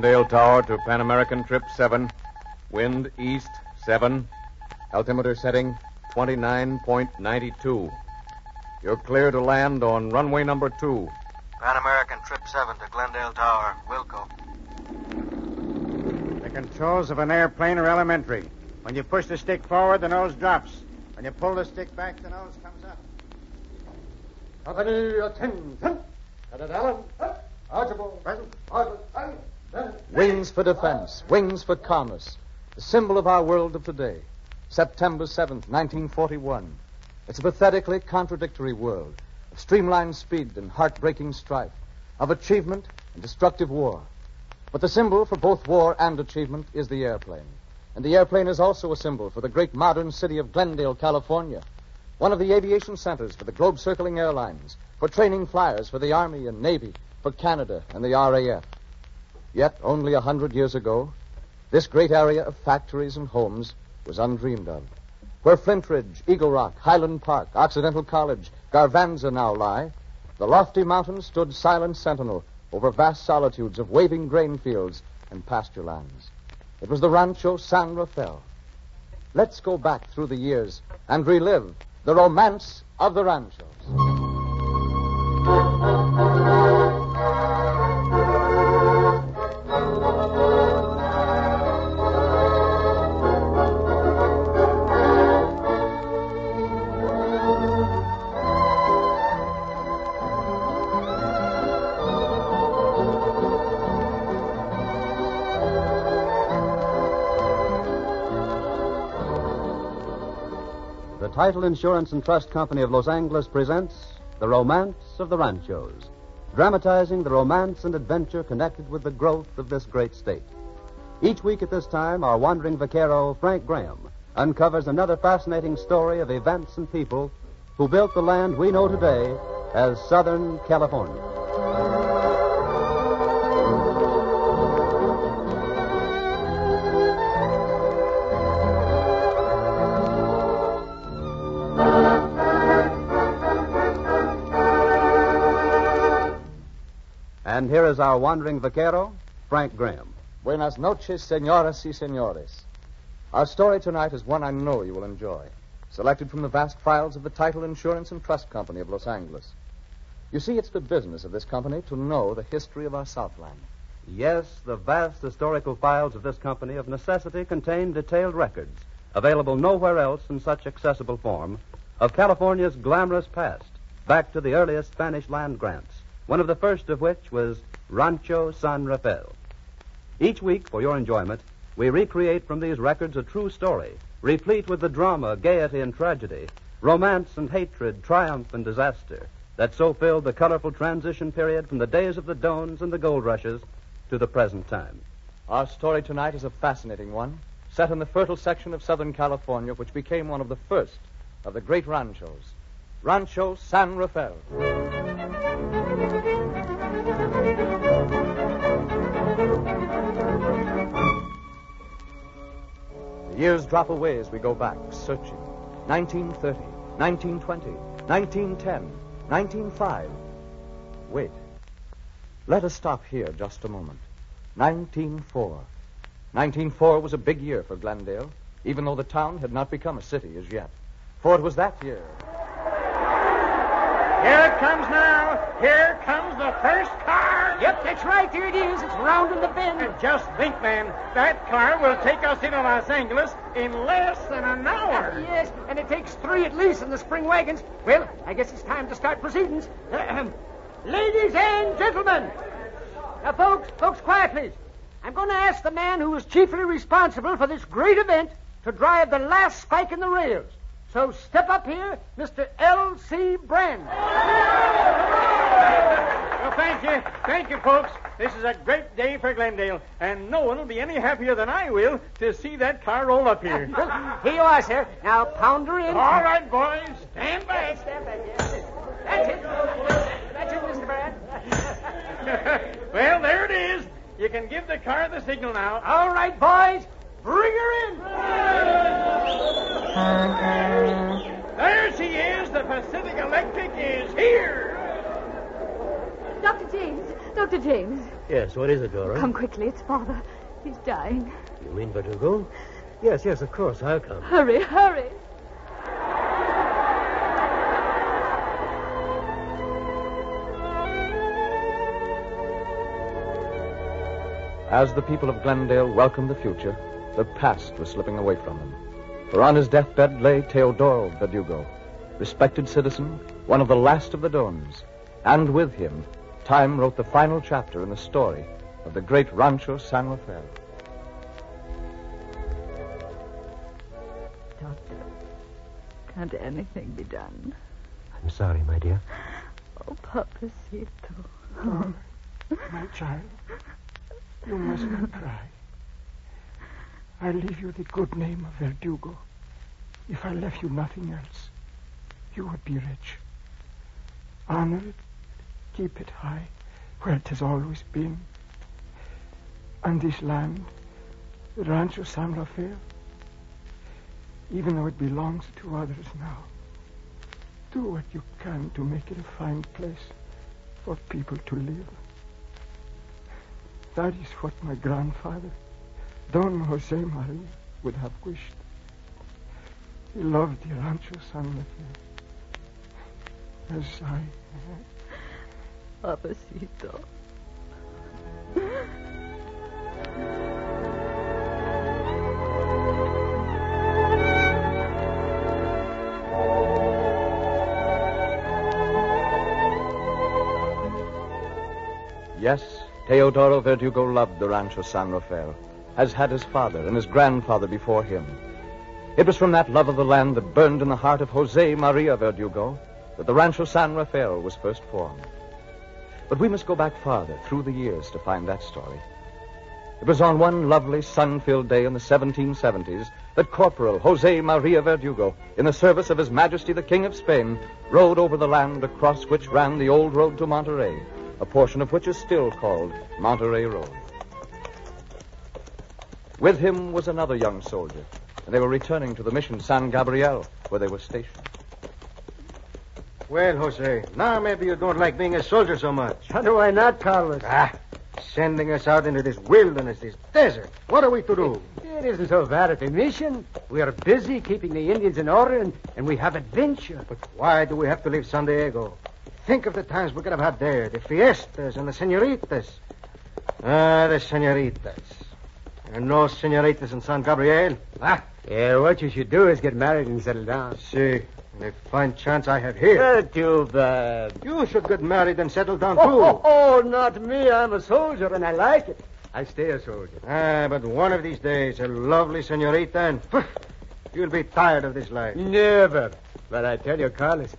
Glendale Tower to Pan American Trip 7. Wind east 7. Altimeter setting 29.92. You're clear to land on runway number 2. Pan American Trip 7 to Glendale Tower. Wilco. The controls of an airplane are elementary. When you push the stick forward, the nose drops. When you pull the stick back, the nose comes up. Company, attention. Cadet Allen, Archibald, present. Archibald, Wings for defense, wings for commerce. The symbol of our world of today. September 7th, 1941. It's a pathetically contradictory world of streamlined speed and heartbreaking strife, of achievement and destructive war. But the symbol for both war and achievement is the airplane. And the airplane is also a symbol for the great modern city of Glendale, California, one of the aviation centers for the globe circling airlines, for training flyers for the Army and Navy, for Canada and the RAF. Yet, only a hundred years ago, this great area of factories and homes was undreamed of. Where Flint Ridge, Eagle Rock, Highland Park, Occidental College, Garvanza now lie, the lofty mountains stood silent sentinel over vast solitudes of waving grain fields and pasture lands. It was the Rancho San Rafael. Let's go back through the years and relive the romance of the ranchos. Title Insurance and Trust Company of Los Angeles presents The Romance of the Ranchos, dramatizing the romance and adventure connected with the growth of this great state. Each week at this time, our wandering vaquero, Frank Graham, uncovers another fascinating story of events and people who built the land we know today as Southern California. And here is our wandering vaquero, Frank Graham. Buenas noches, señoras y señores. Our story tonight is one I know you will enjoy, selected from the vast files of the Title Insurance and Trust Company of Los Angeles. You see, it's the business of this company to know the history of our Southland. Yes, the vast historical files of this company of necessity contain detailed records, available nowhere else in such accessible form, of California's glamorous past, back to the earliest Spanish land grants, one of the first of which was Rancho San Rafael. Each week, for your enjoyment, we recreate from these records a true story, replete with the drama, gaiety, and tragedy, romance and hatred, triumph and disaster, that so filled the colorful transition period from the days of the Dons and the gold rushes to the present time. Our story tonight is a fascinating one, set in the fertile section of Southern California, which became one of the first of the great ranchos. Rancho San Rafael. The years drop away as we go back, searching. 1930, 1920, 1910, 1905. Wait. Let us stop here just a moment. 1904. 1904 was a big year for Glendale, even though the town had not become a city as yet. For it was that year. Here it comes now. Here comes the first car. Yep, that's right. There it is. It's rounding the bend. And just think, man, that car will take us into Los Angeles in less than an hour. Yes, and it takes three at least in the spring wagons. Well, I guess it's time to start proceedings. Ladies and gentlemen. Now, folks, folks, quiet, please. I'm going to ask the man who is chiefly responsible for this great event to drive the last spike in the rails. So step up here, Mr. L.C. Brand. Well, thank you. Thank you, folks. This is a great day for Glendale, and no one will be any happier than I will to see that car roll up here. Here you are, sir. Now pound her in. All right, boys. Stand back. Stand back. Yes. That's it. That's it, Mr. Brand. well, there it is. You can give the car the signal now. All right, boys. Bring her in. Uh-huh. There she is. The Pacific Electric is here. Dr. James, Dr. James, Yes, what is it, Dora? come quickly. It's Father. He's dying. You mean Verdugo? Yes, yes, of course. I'll come. Hurry, hurry. As the people of Glendale welcomed the future, the past was slipping away from them. For on his deathbed lay Teodoro Verdugo, respected citizen, one of the last of the Dons. And with him, time wrote the final chapter in the story of the great Rancho San Rafael. Doctor, can't anything be done? I'm sorry, my dear. Oh, Papacito. Oh, my child, you must not cry. I leave you the good name of Verdugo. If I left you nothing else, you would be rich. Honor it, keep it high, where it has always been. And this land, the Rancho San Rafael, even though it belongs to others now, do what you can to make it a fine place for people to live. That is what my grandfather, Don Jose Maria, would have wished. He loved the Rancho San Rafael. As I. Papacito. Yes, Teodoro Verdugo loved the Rancho San Rafael, as had his father and his grandfather before him. It was from that love of the land that burned in the heart of Jose Maria Verdugo that the Rancho San Rafael was first formed. But we must go back farther through the years to find that story. It was on one lovely sun-filled day in the 1770s that Corporal Jose Maria Verdugo, in the service of His Majesty the King of Spain, rode over the land across which ran the old road to Monterey, a portion of which is still called Monterey Road. With him was another young soldier, and they were returning to the mission San Gabriel, where they were stationed. Well, Jose, now maybe you don't like being a soldier so much. How do I not, Carlos? Ah, sending us out into this wilderness, this desert. What are we to do? It isn't so bad at the mission. We are busy keeping the Indians in order, and, and we have adventure. But why do we have to leave San Diego? Think of the times we could have had there, the fiestas and the senoritas. Ah, the senoritas. There are no senoritas in San Gabriel. Ah, Yeah, what you should do is get married and settle down. see, the fine chance I have here. Uh, too bad. You should get married and settle down, too. Oh, oh, oh, not me. I'm a soldier, and I like it. I stay a soldier. Ah, but one of these days, a lovely senorita, and phew, you'll be tired of this life. Never. But I tell you, Carlos,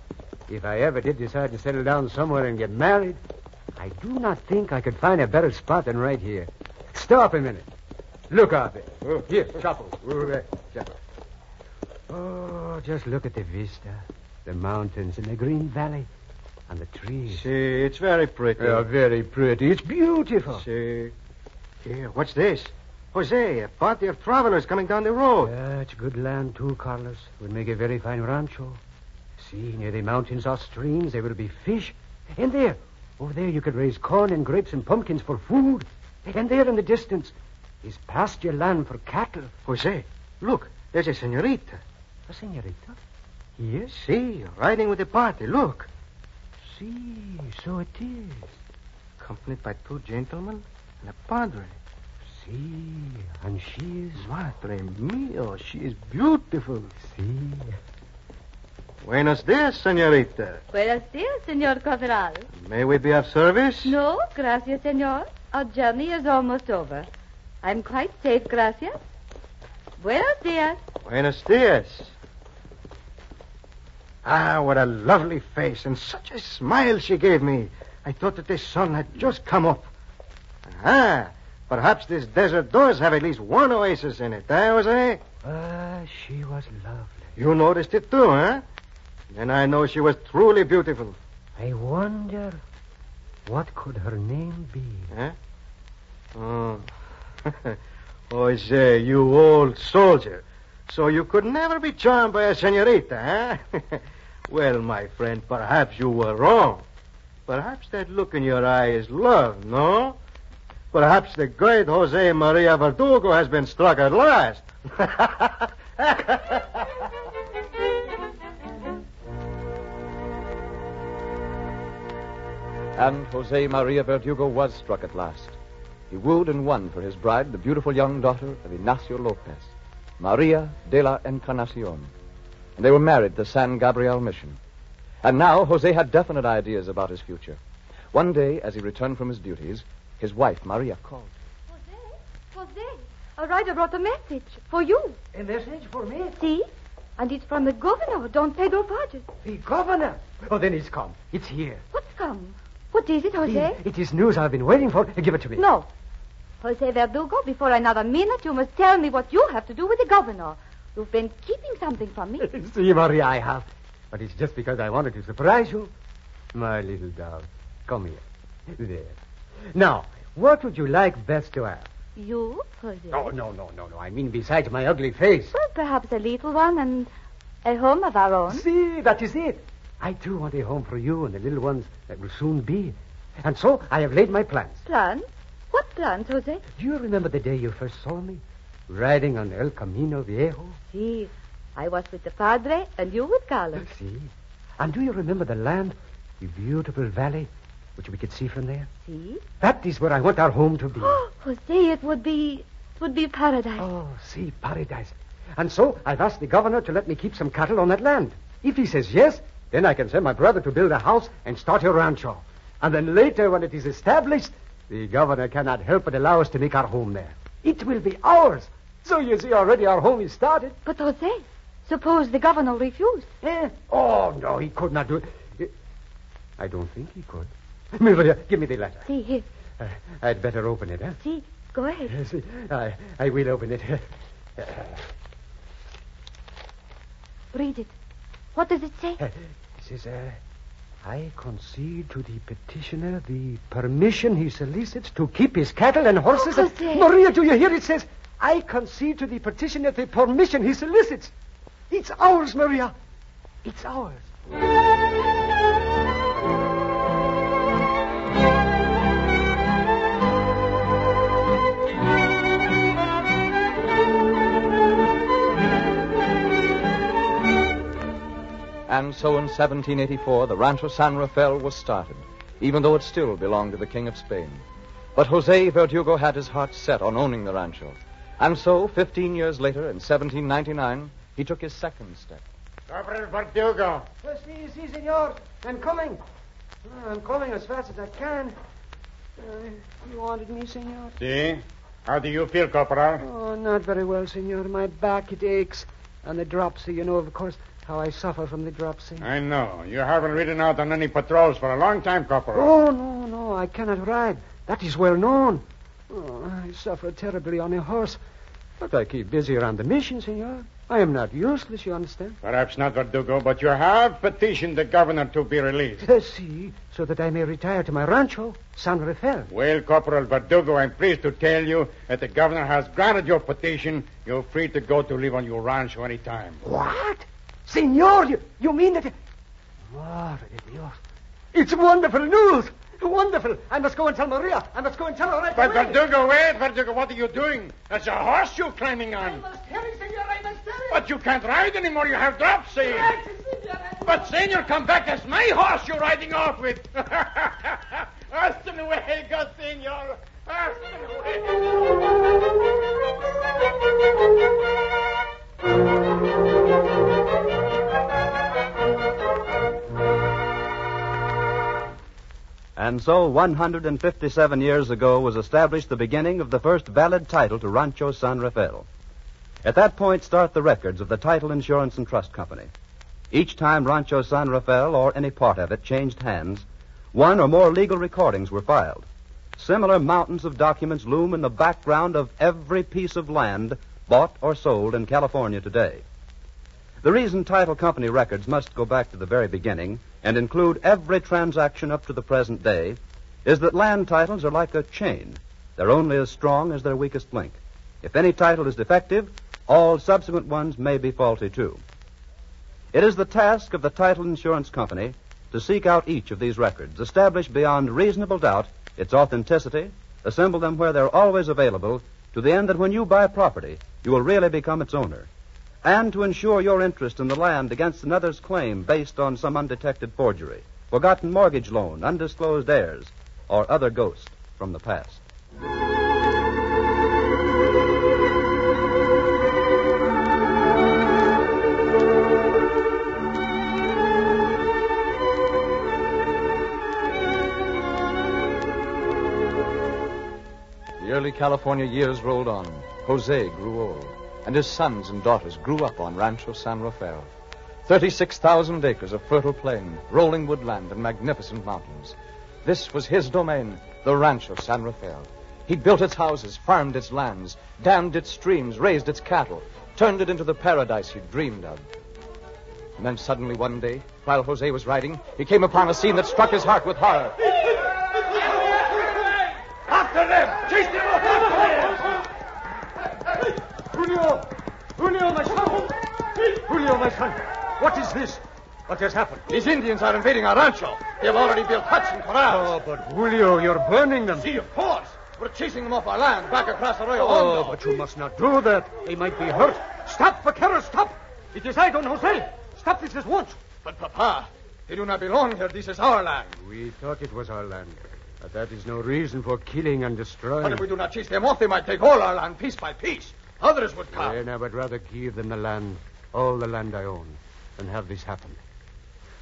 if I ever did decide to settle down somewhere and get married, I do not think I could find a better spot than right here. Stop a minute. Look there. Oh. Here, Chapo. Oh, Chapo. Oh, just look at the vista. The mountains and the green valley. And the trees. See, it's very pretty. Are very pretty. It's beautiful. See. Here, what's this? Jose, a party of travelers coming down the road. Yeah, it's good land, too, Carlos. Would make a very fine rancho. See, near the mountains are streams. There will be fish. And there, over there, you could raise corn and grapes and pumpkins for food. And there in the distance is pasture land for cattle. Jose, look, there's a senorita. A senorita? Yes? See, riding with the party. Look. See, so it is. Accompanied by two gentlemen and a padre. See, and she is. Madre mio, she is beautiful. See. Buenos dias, senorita. Buenos dias, Senor Corporal. May we be of service? No, gracias, Senor. Our journey is almost over. I'm quite safe, gracias. Buenos dias. Buenos dias. Ah, what a lovely face, and such a smile she gave me. I thought that the sun had just come up. Ah, perhaps this desert does have at least one oasis in it, eh, Jose? Ah, she was lovely. You noticed it too, huh? Then I know she was truly beautiful. I wonder what could her name be? Huh? Oh. Jose, you old soldier. So you could never be charmed by a senorita, eh? well, my friend, perhaps you were wrong. Perhaps that look in your eye is love, no? Perhaps the great Jose Maria Verdugo has been struck at last. And Jose Maria Verdugo was struck at last. He wooed and won for his bride the beautiful young daughter of Ignacio Lopez, Maria de la Encarnacion. And they were married at the San Gabriel mission. And now Jose had definite ideas about his future. One day, as he returned from his duties, his wife, Maria, called. Jose, Jose? a rider brought a message for you. A message for me? See? And it's from the governor, Don Pedro Fages. The governor? Oh, then he's come. It's here. What's come? What is it, Jose? It is news I've been waiting for. Give it to me. No. Jose Verdugo, before another minute, you must tell me what you have to do with the governor. You've been keeping something from me. See, Maria, I have. But it's just because I wanted to surprise you. My little dove. Come here. There. Now, what would you like best to have? You, Jose? Oh, no, no, no, no. I mean besides my ugly face. Well, perhaps a little one and a home of our own. See, that is it. I too want a home for you and the little ones that will soon be. And so I have laid my plans. Plans? What plans, Jose? Do you remember the day you first saw me? Riding on El Camino Viejo? See, I was with the padre and you with Carlos. See? And do you remember the land, the beautiful valley, which we could see from there? See? That is where I want our home to be. Jose, it would be it would be paradise. Oh, see, paradise. And so I've asked the governor to let me keep some cattle on that land. If he says yes, then I can send my brother to build a house and start a rancho. And then later, when it is established, the governor cannot help but allow us to make our home there. It will be ours. So you see, already our home is started. But Jose, suppose the governor refused. Eh? Oh, no, he could not do it. Eh, I don't think he could. Maria, give me the letter. See here. Uh, I'd better open it, huh? See, go ahead. Yes, I, I will open it. Uh, Read it. What does it say? It says, uh, I concede to the petitioner the permission he solicits to keep his cattle and horses. Oh, Jose. Maria, do you hear? It says, I concede to the petitioner the permission he solicits. It's ours, Maria. It's ours. So in 1784, the Rancho San Rafael was started, even though it still belonged to the King of Spain. But Jose Verdugo had his heart set on owning the rancho. And so, 15 years later, in 1799, he took his second step. Corporal Verdugo. Si, si, senor. I'm coming. Ah, I'm coming as fast as I can. Uh, you wanted me, senor? See? How do you feel, Corporal? Oh, not very well, senor. My back, it aches. And the dropsy, you know, of course, how I suffer from the dropsy. I know. You haven't ridden out on any patrols for a long time, Corporal. Oh, no, no, I cannot ride. That is well known. Oh, I suffer terribly on a horse. But I keep busy around the mission, senor. I am not useless, you understand? Perhaps not, Verdugo, but you have petitioned the governor to be released. Uh, see, so that I may retire to my rancho, San Rafael. Well, Corporal Verdugo, I'm pleased to tell you that the governor has granted your petition. You're free to go to live on your rancho any time. What? Senor, you, you mean that... Madre de Dios. It's wonderful news. Wonderful. I must go and tell Maria. I must go and tell her right But away. Verdugo, wait, Verdugo, what are you doing? That's a horse you're climbing on. I Tell him, senor, I must him. But you can't ride anymore. You have dropsy. Senor, But, senor, come back. That's my horse you're riding off with. Hasta luego, senor. Hasta And so, 157 years ago was established the beginning of the first valid title to Rancho San Rafael. At that point start the records of the Title Insurance and Trust Company. Each time Rancho San Rafael or any part of it changed hands, one or more legal recordings were filed. Similar mountains of documents loom in the background of every piece of land bought or sold in California today. The reason title company records must go back to the very beginning and include every transaction up to the present day is that land titles are like a chain. They're only as strong as their weakest link. If any title is defective, all subsequent ones may be faulty too. It is the task of the title insurance company to seek out each of these records, establish beyond reasonable doubt its authenticity, assemble them where they're always available, to the end that when you buy property, you will really become its owner, and to ensure your interest in the land against another's claim based on some undetected forgery, forgotten mortgage loan, undisclosed heirs, or other ghost from the past. The early California years rolled on. Jose grew old, and his sons and daughters grew up on Rancho San Rafael. 36,000 acres of fertile plain, rolling woodland, and magnificent mountains. This was his domain, the Rancho San Rafael. He built its houses, farmed its lands, dammed its streams, raised its cattle, turned it into the paradise he dreamed of. And then suddenly one day, while Jose was riding, he came upon a scene that struck his heart with horror. After them! Chase them off! After them! Julio! Julio, my son! Julio, my son! What is this? What has happened? These Indians are invading our rancho. They have already built huts and corrals. Oh, but Julio, you're burning them. See, of course. We're chasing them off our land, back across the Oh, Hondo. but you must not do that. They might be hurt. Stop, vaquero, stop! It is I, Don Jose. Stop this at once. But, Papa, they do not belong here. This is our land. We thought it was our land. But that is no reason for killing and destroying. But if we do not chase them off, they might take all our land piece by piece. Others would come. Then I would rather give them the land, all the land I own, than have this happen.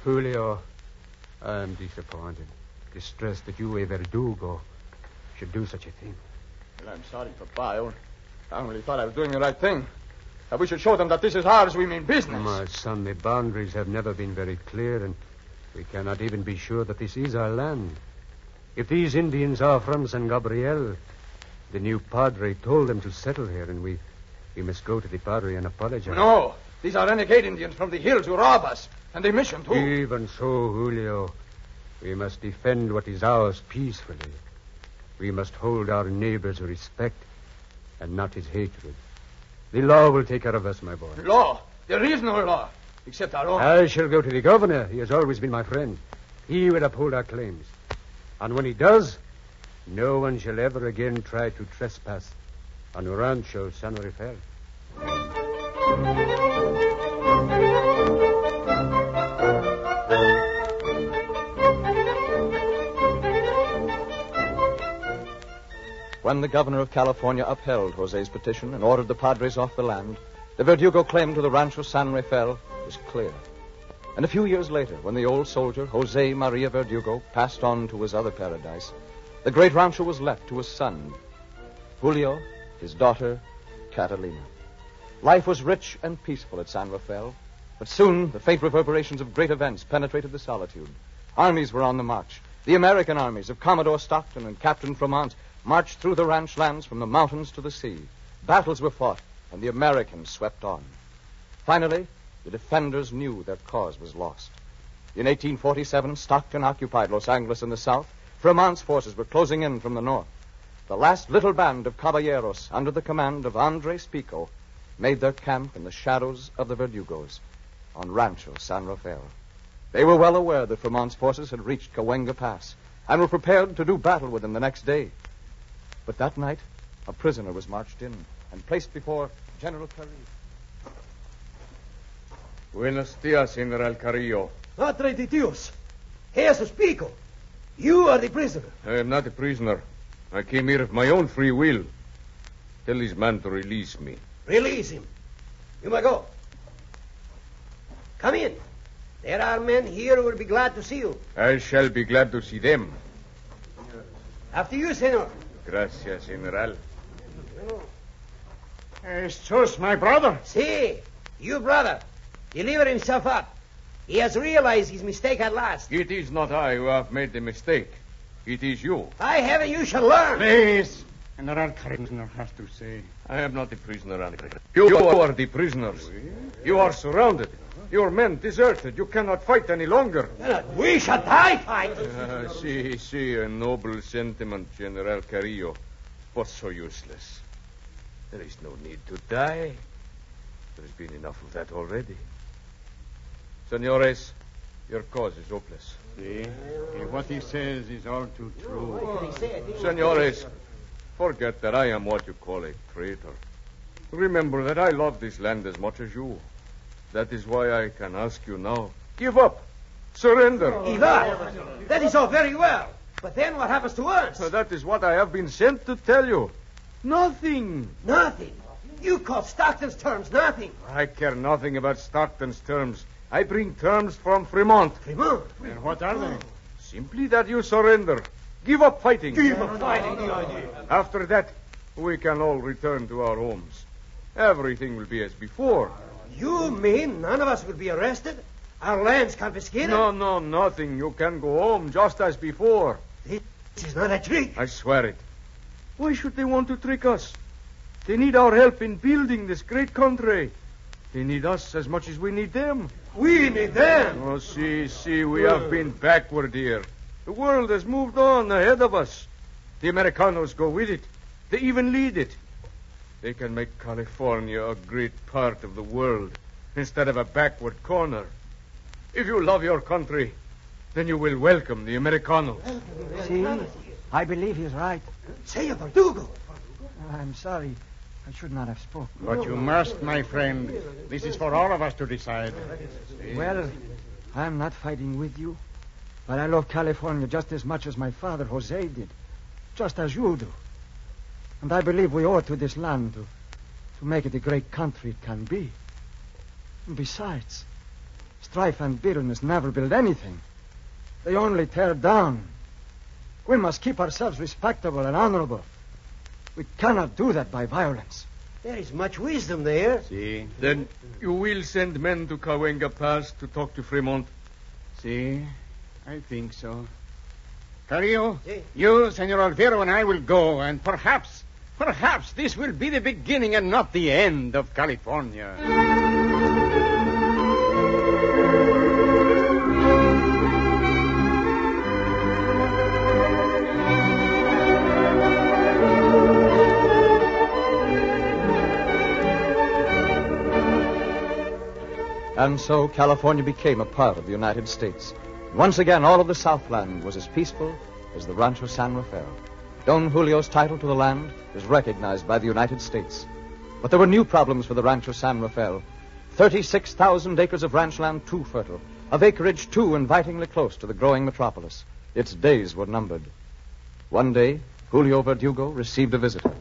Julio, I am disappointed, distressed that you, a Verdugo, should do such a thing. Well, I'm sorry, Papa. I only, I only thought I was doing the right thing. That we should show them that this is ours. We mean business. My son, the boundaries have never been very clear, and we cannot even be sure that this is our land. If these Indians are from San Gabriel, the new padre told them to settle here, and we, we must go to the padre and apologize. No, these are renegade Indians from the hills who rob us, and they mission too. Even so, Julio, we must defend what is ours peacefully. We must hold our neighbor's respect and not his hatred. The law will take care of us, my boy. Law. There is no law, except our own. I shall go to the governor. He has always been my friend. He will uphold our claims. And when he does, no one shall ever again try to trespass on Rancho San Rafael. When the governor of California upheld Jose's petition and ordered the Padres off the land, the Verdugo claim to the Rancho San Rafael was clear. And a few years later, when the old soldier, Jose Maria Verdugo, passed on to his other paradise, the great rancho was left to his son, Julio, his daughter, Catalina. Life was rich and peaceful at San Rafael, but soon the faint reverberations of great events penetrated the solitude. Armies were on the march. The American armies of Commodore Stockton and Captain Fremont marched through the ranch lands from the mountains to the sea. Battles were fought, and the Americans swept on. Finally, the defenders knew their cause was lost. In 1847, Stockton occupied Los Angeles in the south. Fremont's forces were closing in from the north. The last little band of caballeros, under the command of Andres Pico, made their camp in the shadows of the Verdugos on Rancho San Rafael. They were well aware that Fremont's forces had reached Cahuenga Pass and were prepared to do battle with them the next day. But that night, a prisoner was marched in and placed before General Carrillo. Buenos dias, General Carrillo. Padre de Dios. Jesus Pico. You are the prisoner. I am not a prisoner. I came here of my own free will. Tell this man to release me. Release him. You may go. Come in. There are men here who will be glad to see you. I shall be glad to see them. After you, senor. Gracias, General. It's just my brother. See, you brother. Deliver himself up. He has realized his mistake at last. It is not I who have made the mistake. It is you. I have, heaven you shall learn. Please. And General Carrillo has to say. I am not the prisoner, Andre. You are the prisoners. You are surrounded. Your men deserted. You cannot fight any longer. We shall die fight. Uh, see, see, a noble sentiment, General Carrillo, but so useless. There is no need to die. There has been enough of that already. Senores, Your cause is hopeless. See? If what he says is all too true. Senores, forget that I am what you call a traitor. Remember that I love this land as much as you. That is why I can ask you now. Give up. Surrender. Give up? That is all very well. But then what happens to us? That is what I have been sent to tell you. Nothing. Nothing. You call Stockton's terms nothing. I care nothing about Stockton's terms. I bring terms from Fremont. Fremont? And what are they? Simply that you surrender. Give up fighting. Give up fighting. The idea. After that, we can all return to our homes. Everything will be as before. You mean none of us will be arrested? Our lands confiscated? No, no, nothing. You can go home just as before. This is not a trick. I swear it. Why should they want to trick us? They need our help in building this great country. They need us as much as we need them. We need them. Oh, see, see, we have uh. been backward here. The world has moved on ahead of us. The Americanos go with it. They even lead it. They can make California a great part of the world instead of a backward corner. If you love your country, then you will welcome the Americanos. See, I believe he's right. Say, a Verdugo. I'm sorry. I should not have spoken. But you must, my friend. This is for all of us to decide. Well, I'm not fighting with you. But I love California just as much as my father, Jose, did. Just as you do. And I believe we owe it to this land to, to make it the great country it can be. And besides, strife and bitterness never build anything. They only tear down. We must keep ourselves respectable and honorable. We cannot do that by violence. There is much wisdom there. See? Then you will send men to Cahuenga Pass to talk to Fremont? See? I think so. Carrillo, you, Senor Alvero, and I will go, and perhaps, perhaps this will be the beginning and not the end of California. And so California became a part of the United States. Once again, all of the Southland was as peaceful as the Rancho San Rafael. Don Julio's title to the land is recognized by the United States. But there were new problems for the Rancho San Rafael. 36,000 acres of ranch land too fertile, of acreage too invitingly close to the growing metropolis. Its days were numbered. One day, Julio Verdugo received a visitor.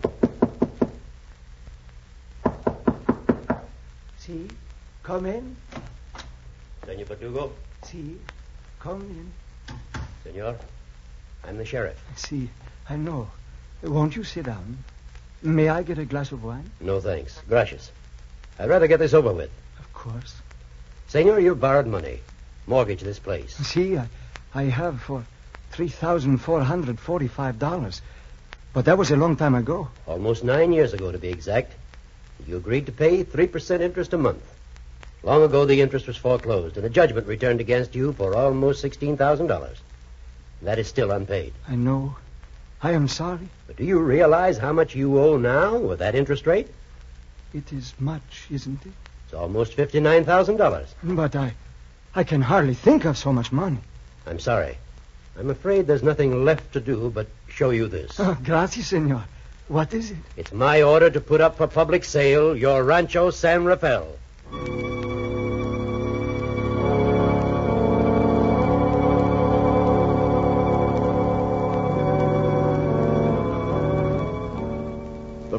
See? Come in. Senor Verdugo. See? Come in. Senor, I'm the sheriff. See, I know. Won't you sit down? May I get a glass of wine? No thanks. Gracias. I'd rather get this over with. Of course. Senor, you've borrowed money. Mortgage this place. See, I, I have for $3,445. But that was a long time ago. Almost nine years ago, to be exact. You agreed to pay 3% interest a month. Long ago, the interest was foreclosed, and a judgment returned against you for almost $16,000. That is still unpaid. I know. I am sorry. But do you realize how much you owe now with that interest rate? It is much, isn't it? It's almost $59,000. But I, I can hardly think of so much money. I'm sorry. I'm afraid there's nothing left to do but show you this. Ah, oh, gracias, senor. What is it? It's my order to put up for public sale your Rancho San Rafael.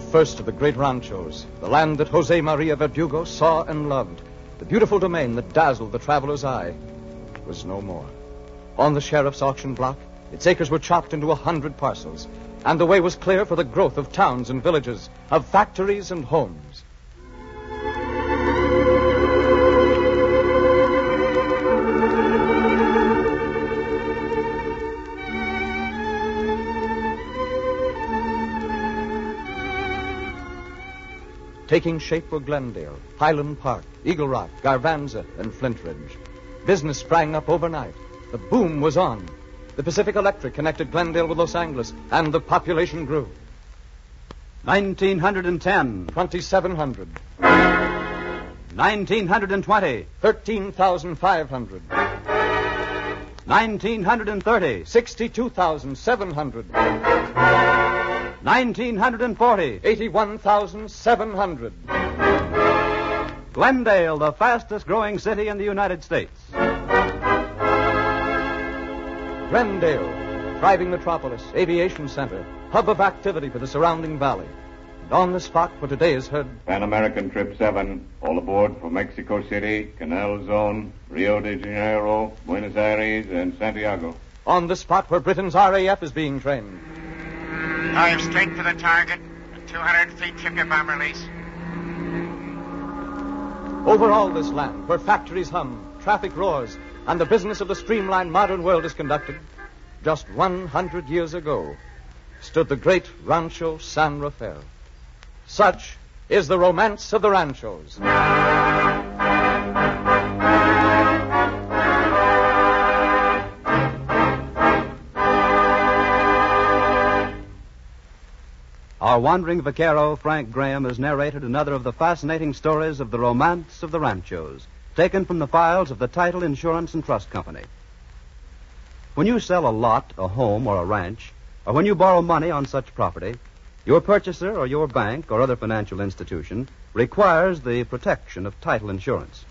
First of the great ranchos, the land that Jose Maria Verdugo saw and loved, the beautiful domain that dazzled the traveler's eye, was no more. On the sheriff's auction block, its acres were chopped into a hundred parcels, and the way was clear for the growth of towns and villages, of factories and homes. Taking shape were Glendale, Highland Park, Eagle Rock, Garvanza, and Flint Ridge. Business sprang up overnight. The boom was on. The Pacific Electric connected Glendale with Los Angeles, and the population grew. 1910. 2,700. 1920. 13,500. 1930. 62,700. 1940. 81,700. Glendale, the fastest growing city in the United States. Glendale, thriving metropolis, aviation center, hub of activity for the surrounding valley. And on the spot where today is heard Pan American Trip 7, all aboard for Mexico City, Canal Zone, Rio de Janeiro, Buenos Aires, and Santiago. on the spot where Britain's RAF is being trained. Dive straight for the target. At 200 feet, tip your bomb release. Over all this land, where factories hum, traffic roars, and the business of the streamlined modern world is conducted, just 100 years ago stood the great Rancho San Rafael. Such is the romance of the ranchos. Our wandering vaquero, Frank Graham, has narrated another of the fascinating stories of the romance of the ranchos, taken from the files of the Title Insurance and Trust Company. When you sell a lot, a home, or a ranch, or when you borrow money on such property, your purchaser or your bank or other financial institution requires the protection of title insurance.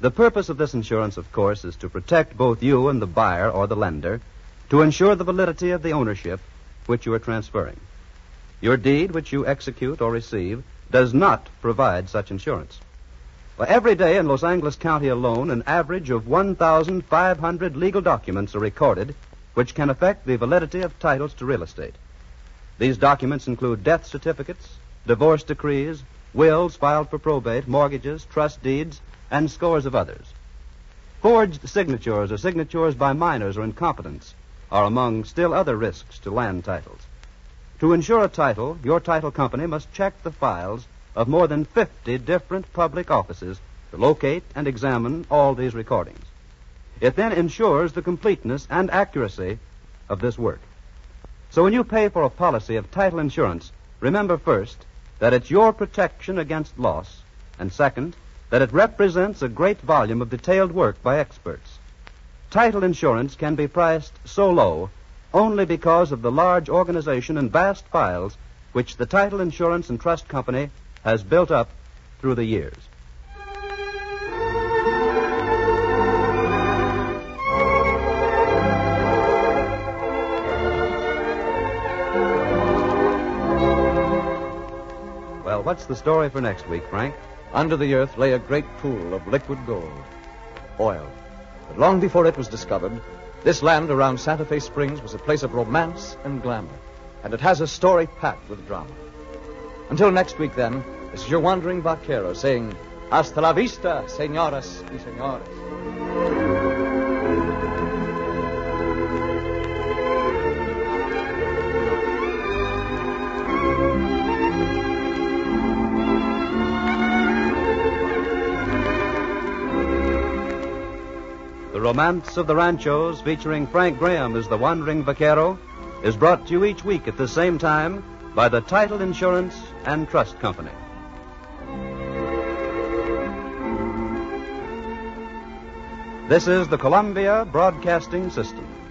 The purpose of this insurance, of course, is to protect both you and the buyer or the lender, to ensure the validity of the ownership which you are transferring. Your deed, which you execute or receive, does not provide such insurance. Well, every day in Los Angeles County alone, an average of 1,500 legal documents are recorded which can affect the validity of titles to real estate. These documents include death certificates, divorce decrees, wills filed for probate, mortgages, trust deeds, and scores of others. Forged signatures or signatures by minors or incompetents are among still other risks to land titles. To insure a title, your title company must check the files of more than 50 different public offices to locate and examine all these recordings. It then ensures the completeness and accuracy of this work. So when you pay for a policy of title insurance, remember first that it's your protection against loss, and second, that it represents a great volume of detailed work by experts. Title insurance can be priced so low only because of the large organization and vast files which the Title Insurance and Trust Company has built up through the years. Well, what's the story for next week, Frank? Under the earth lay a great pool of liquid gold, oil. But long before it was discovered, this land around Santa Fe Springs was a place of romance and glamour, and it has a story packed with drama. Until next week, then, this is your wandering vaquero saying, Hasta la vista, señoras y señores. Romance of the Ranchos, featuring Frank Graham as the Wandering Vaquero, is brought to you each week at the same time by the Title Insurance and Trust Company. This is the Columbia Broadcasting System.